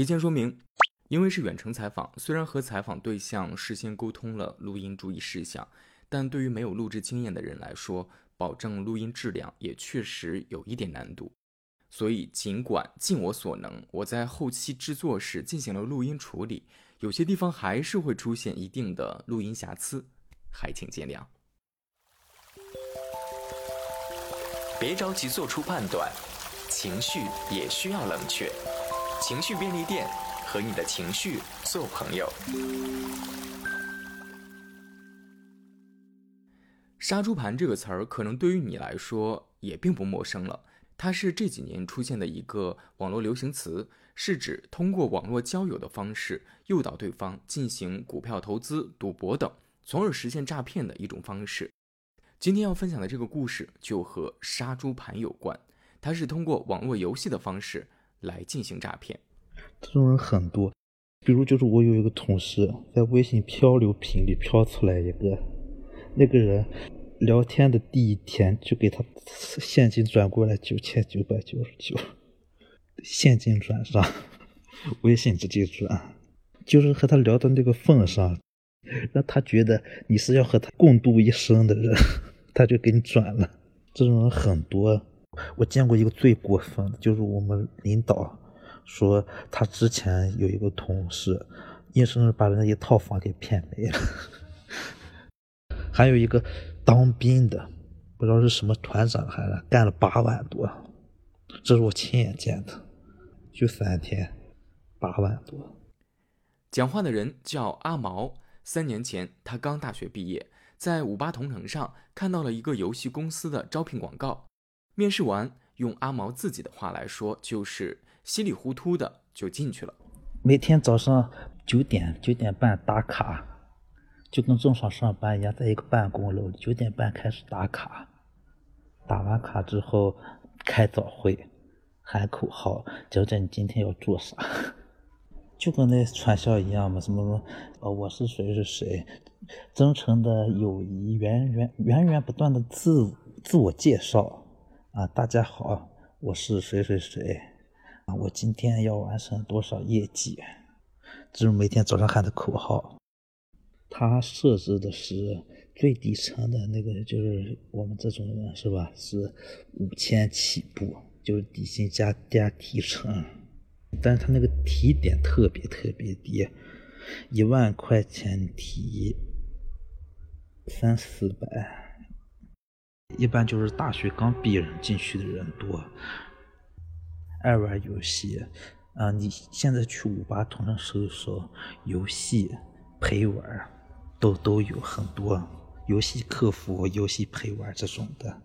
提前说明，因为是远程采访，虽然和采访对象事先沟通了录音注意事项，但对于没有录制经验的人来说，保证录音质量也确实有一点难度。所以，尽管尽我所能，我在后期制作时进行了录音处理，有些地方还是会出现一定的录音瑕疵，还请见谅。别着急做出判断，情绪也需要冷却。情绪便利店，和你的情绪做朋友。杀猪盘这个词儿，可能对于你来说也并不陌生了。它是这几年出现的一个网络流行词，是指通过网络交友的方式诱导对方进行股票投资、赌博等，从而实现诈骗的一种方式。今天要分享的这个故事就和杀猪盘有关，它是通过网络游戏的方式来进行诈骗。这种人很多，比如就是我有一个同事在微信漂流瓶里漂出来一个，那个人聊天的第一天就给他现金转过来九千九百九十九，现金转账，微信直接转，就是和他聊到那个份上，让他觉得你是要和他共度一生的人。他就给你转了，这种人很多。我见过一个最过分的，就是我们领导说他之前有一个同事，硬生生把人家一套房给骗没了。还有一个当兵的，不知道是什么团长还是干了八万多，这是我亲眼见的，就三天，八万多。讲话的人叫阿毛，三年前他刚大学毕业。在五八同城上看到了一个游戏公司的招聘广告，面试完，用阿毛自己的话来说，就是稀里糊涂的就进去了。每天早上九点九点半打卡，就跟正常上班一样，在一个办公楼，九点半开始打卡，打完卡之后开早会，喊口号，讲讲你今天要做啥，就跟那传销一样嘛，什么什么，呃，我是谁是谁。真诚的友谊，源源源源不断的自自我介绍啊！大家好，我是谁谁谁啊！我今天要完成多少业绩？这是每天早上喊的口号。他设置的是最底层的那个，就是我们这种人是吧？是五千起步，就是底薪加加提成，但是他那个提点特别特别低，一万块钱提。三四百，一般就是大学刚毕业进去的人多，爱玩游戏啊！你现在去五八同城搜一搜，游戏陪玩都都有很多，游戏客服、游戏陪玩这种的，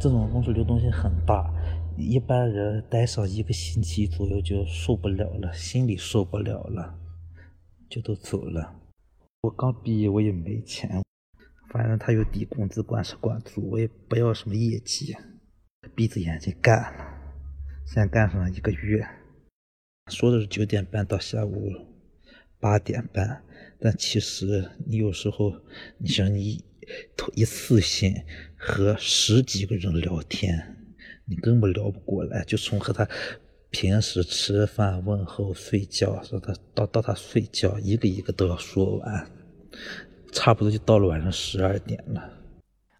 这种东西流动性很大，一般人待上一个星期左右就受不了了，心里受不了了，就都走了。我刚毕业，我也没钱，反正他有低工资，管吃管住，我也不要什么业绩，闭着眼睛干了，先干上一个月，说的是九点半到下午八点半，但其实你有时候，你想你一次性和十几个人聊天，你根本聊不过来，就从和他。平时吃饭、问候、睡觉，说他到到他睡觉，一个一个都要说完，差不多就到了晚上十二点了。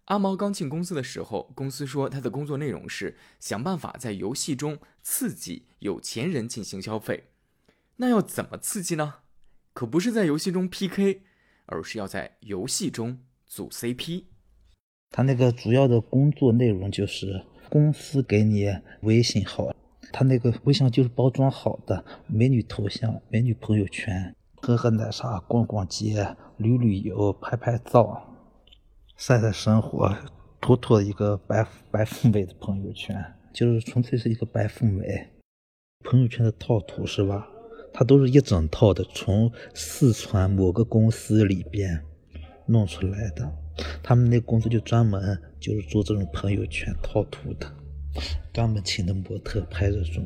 阿毛刚进公司的时候，公司说他的工作内容是想办法在游戏中刺激有钱人进行消费。那要怎么刺激呢？可不是在游戏中 PK，而是要在游戏中组 CP。他那个主要的工作内容就是公司给你微信号。他那个微信就是包装好的美女头像、美女朋友圈，喝喝奶茶、逛逛街、旅旅游、拍拍照、晒晒生活，妥妥的一个白白富美的朋友圈，就是纯粹是一个白富美朋友圈的套图是吧？它都是一整套的，从四川某个公司里边弄出来的，他们那公司就专门就是做这种朋友圈套图的。专门请的模特拍这种，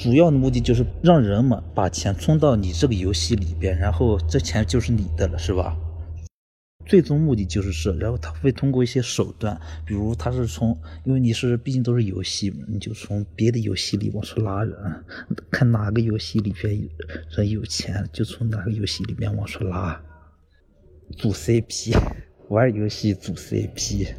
主要的目的就是让人们把钱充到你这个游戏里边，然后这钱就是你的了，是吧？最终目的就是这，然后他会通过一些手段，比如他是从，因为你是毕竟都是游戏嘛，你就从别的游戏里往出拉人，看哪个游戏里边人有钱，就从哪个游戏里面往出拉，组 CP，玩游戏组 CP。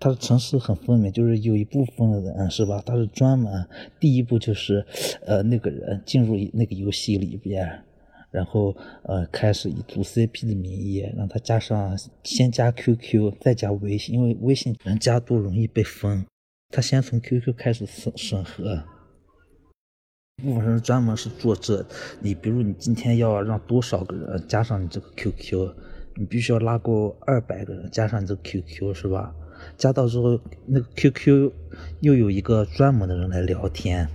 他的城市很分明，就是有一部分的人是吧？他是专门第一步就是，呃，那个人进入那个游戏里边。然后，呃，开始以组 CP 的名义，让他加上先加 QQ，再加微信，因为微信人加多容易被封。他先从 QQ 开始审审核。部分人专门是做这，你比如你今天要让多少个人加上你这个 QQ，你必须要拉过二百个人加上你这个 QQ 是吧？加到之后，那个 QQ 又有一个专门的人来聊天。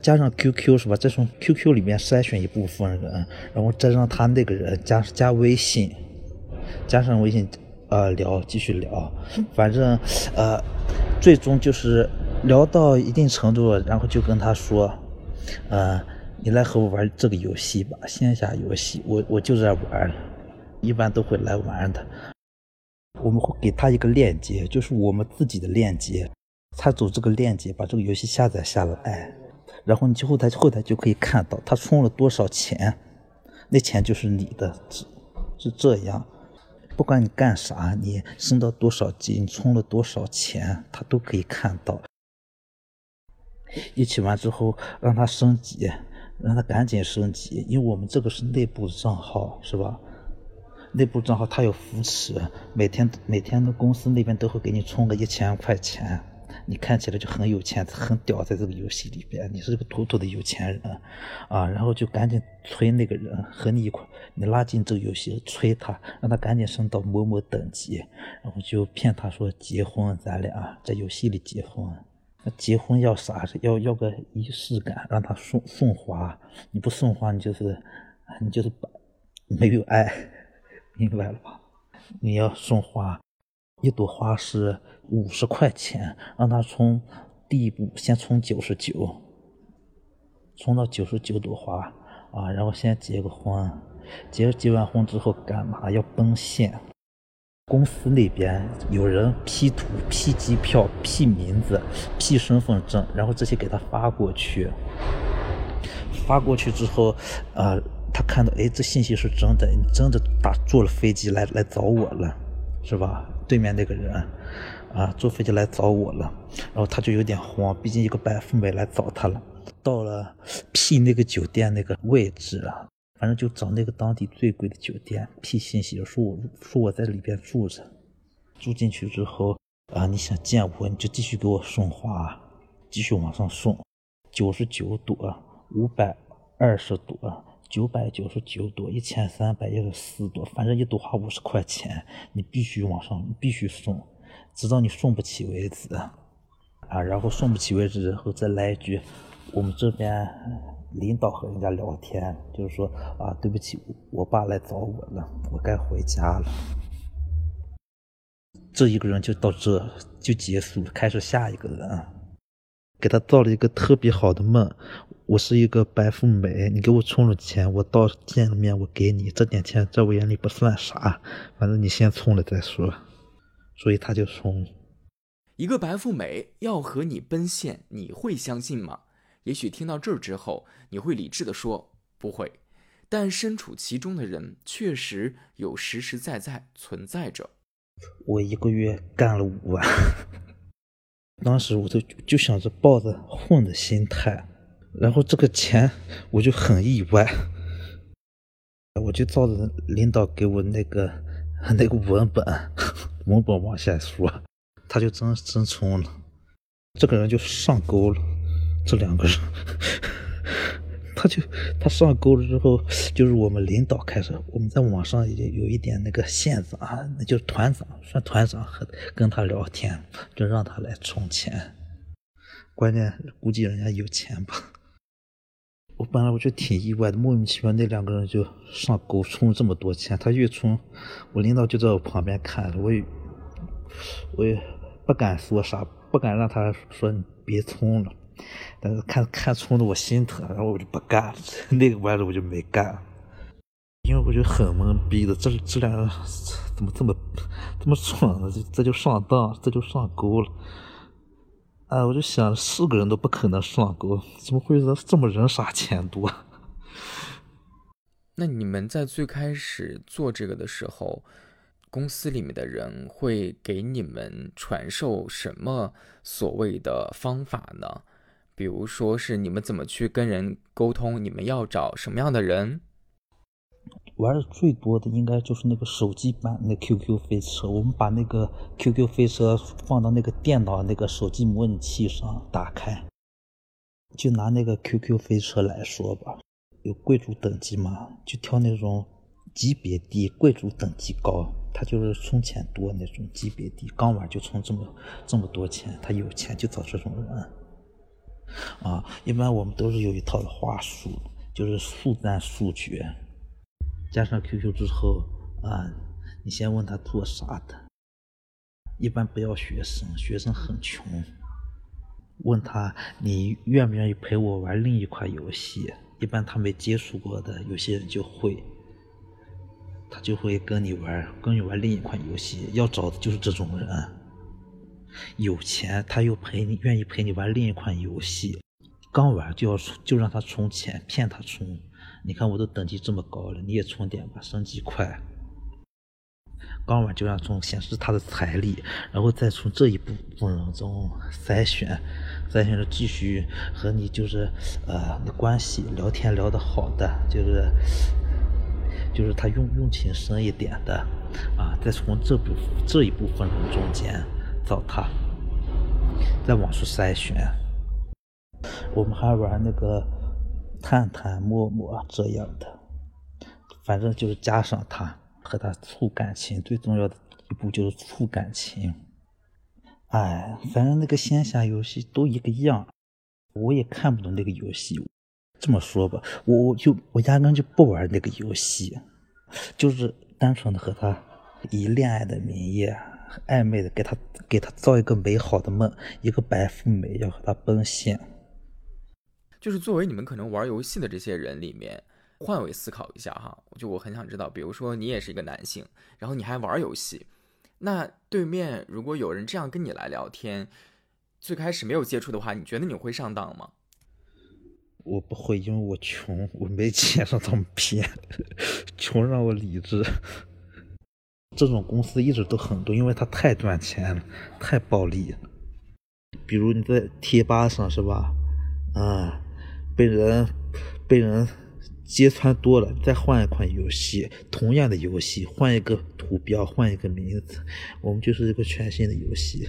加上 QQ 是吧？再从 QQ 里面筛选一部分人，然后再让他那个人加加微信，加上微信，呃，聊继续聊，反正呃，最终就是聊到一定程度，然后就跟他说，呃，你来和我玩这个游戏吧，线下游戏，我我就在玩，一般都会来玩的。我们会给他一个链接，就是我们自己的链接，他走这个链接把这个游戏下载下来。然后你去后台后台就可以看到他充了多少钱，那钱就是你的，是是这样。不管你干啥，你升到多少级，你充了多少钱，他都可以看到。一起完之后，让他升级，让他赶紧升级，因为我们这个是内部账号，是吧？内部账号他有扶持，每天每天的公司那边都会给你充个一千块钱。你看起来就很有钱，很屌，在这个游戏里边，你是个妥妥的有钱人，啊，然后就赶紧催那个人和你一块，你拉进这个游戏，催他，让他赶紧升到某某等级，然后就骗他说结婚，咱俩在游戏里结婚。那结婚要啥？要要个仪式感，让他送送花，你不送花，你就是你就是没有爱，明白了吧？你要送花。一朵花是五十块钱，让他从第一步先充九十九，充到九十九朵花啊，然后先结个婚，结结完婚之后干嘛？要奔现，公司那边有人 P 图、P 机票、P 名字、P 身份证，然后这些给他发过去，发过去之后，啊，他看到哎，这信息是真的，你真的打坐了飞机来来找我了，是吧？对面那个人，啊，坐飞机来找我了，然后他就有点慌，毕竟一个白富美来找他了。到了 P 那个酒店那个位置啊，反正就找那个当地最贵的酒店，P 信息说我说我在里边住着，住进去之后啊，你想见我你就继续给我送花，继续往上送，九十九朵，五百二十朵。九百九十九朵，一千三百一十四朵，反正一朵花五十块钱，你必须往上，必须送，直到你送不起为止，啊，然后送不起为止，然后再来一句，我们这边领导和人家聊天，就是说啊，对不起，我爸来找我了，我该回家了。这一个人就到这就结束了，开始下一个人。给他造了一个特别好的梦，我是一个白富美，你给我充了钱，我到见了面我给你这点钱，在我眼里不算啥，反正你先充了再说，所以他就充。一个白富美要和你奔现，你会相信吗？也许听到这儿之后，你会理智的说不会，但身处其中的人确实有实实在在存在着。我一个月干了五万。当时我就就想着抱着混的心态，然后这个钱我就很意外，我就照着领导给我那个 那个文本 文本往下说，他就真真充了，这个人就上钩了，这两个人。他就他上钩了之后，就是我们领导开始，我们在网上已经有一点那个线子啊，那就是团长，算团长和跟他聊天，就让他来充钱。关键估计人家有钱吧。我本来我就挺意外的，莫名其妙那两个人就上钩充这么多钱。他越充，我领导就在我旁边看着，我也我也不敢说啥，不敢让他说你别充了。但是看看冲的我心疼，然后我就不干了，那个弯子我就没干。因为我就很懵逼的，这这俩人怎么这么这么蠢呢？这这就上当，这就上钩了。哎，我就想是个人都不可能上钩，怎么会人这么人傻钱多？那你们在最开始做这个的时候，公司里面的人会给你们传授什么所谓的方法呢？比如说是你们怎么去跟人沟通，你们要找什么样的人？玩的最多的应该就是那个手机版那 QQ 飞车，我们把那个 QQ 飞车放到那个电脑那个手机模拟器上打开，就拿那个 QQ 飞车来说吧，有贵族等级嘛，就挑那种级别低、贵族等级高，他就是充钱多那种级别低，刚玩就充这么这么多钱，他有钱就找这种人。啊，一般我们都是有一套话术，就是速战速决。加上 QQ 之后啊，你先问他做啥的，一般不要学生，学生很穷。问他你愿不愿意陪我玩另一款游戏？一般他没接触过的，有些人就会，他就会跟你玩，跟你玩另一款游戏。要找的就是这种人，有钱他又陪你，愿意陪你玩另一款游戏。刚玩就要就让他充钱，骗他充。你看我都等级这么高了，你也充点吧，升级快。刚玩就让充，显示他的财力，然后再从这一部分人中筛选，筛选着继续和你就是呃关系聊天聊得好的，就是就是他用用情深一点的啊，再从这部这一部分人中间找他，再往出筛选。我们还玩那个。探探、陌陌这样的，反正就是加上他和他处感情，最重要的一步就是处感情。哎，反正那个线下游戏都一个样，我也看不懂那个游戏。这么说吧，我我就我压根就不玩那个游戏，就是单纯的和他以恋爱的名义暧昧的给他给他造一个美好的梦，一个白富美要和他奔现。就是作为你们可能玩游戏的这些人里面，换位思考一下哈，就我很想知道，比如说你也是一个男性，然后你还玩游戏，那对面如果有人这样跟你来聊天，最开始没有接触的话，你觉得你会上当吗？我不会，因为我穷，我没钱让他们骗，穷让我理智。这种公司一直都很多，因为它太赚钱了，太暴利了。比如你在贴吧上是吧？啊。被人被人揭穿多了，再换一款游戏，同样的游戏，换一个图标，换一个名字，我们就是一个全新的游戏。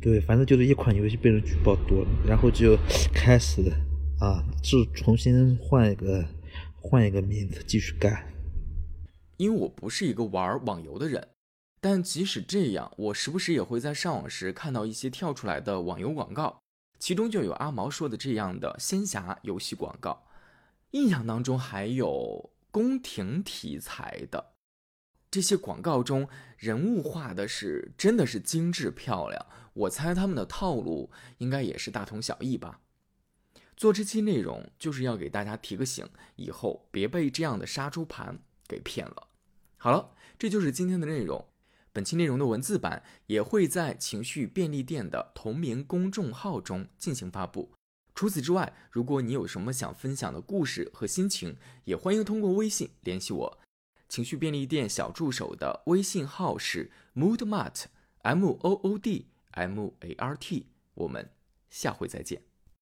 对，反正就是一款游戏被人举报多了，然后就开始啊，就重新换一个换一个名字继续干。因为我不是一个玩网游的人，但即使这样，我时不时也会在上网时看到一些跳出来的网游广告。其中就有阿毛说的这样的仙侠游戏广告，印象当中还有宫廷题材的这些广告中，人物画的是真的是精致漂亮。我猜他们的套路应该也是大同小异吧。做这期内容就是要给大家提个醒，以后别被这样的杀猪盘给骗了。好了，这就是今天的内容。本期内容的文字版也会在情绪便利店的同名公众号中进行发布。除此之外，如果你有什么想分享的故事和心情，也欢迎通过微信联系我。情绪便利店小助手的微信号是 moodmart，m o o d m a r t。我们下回再见。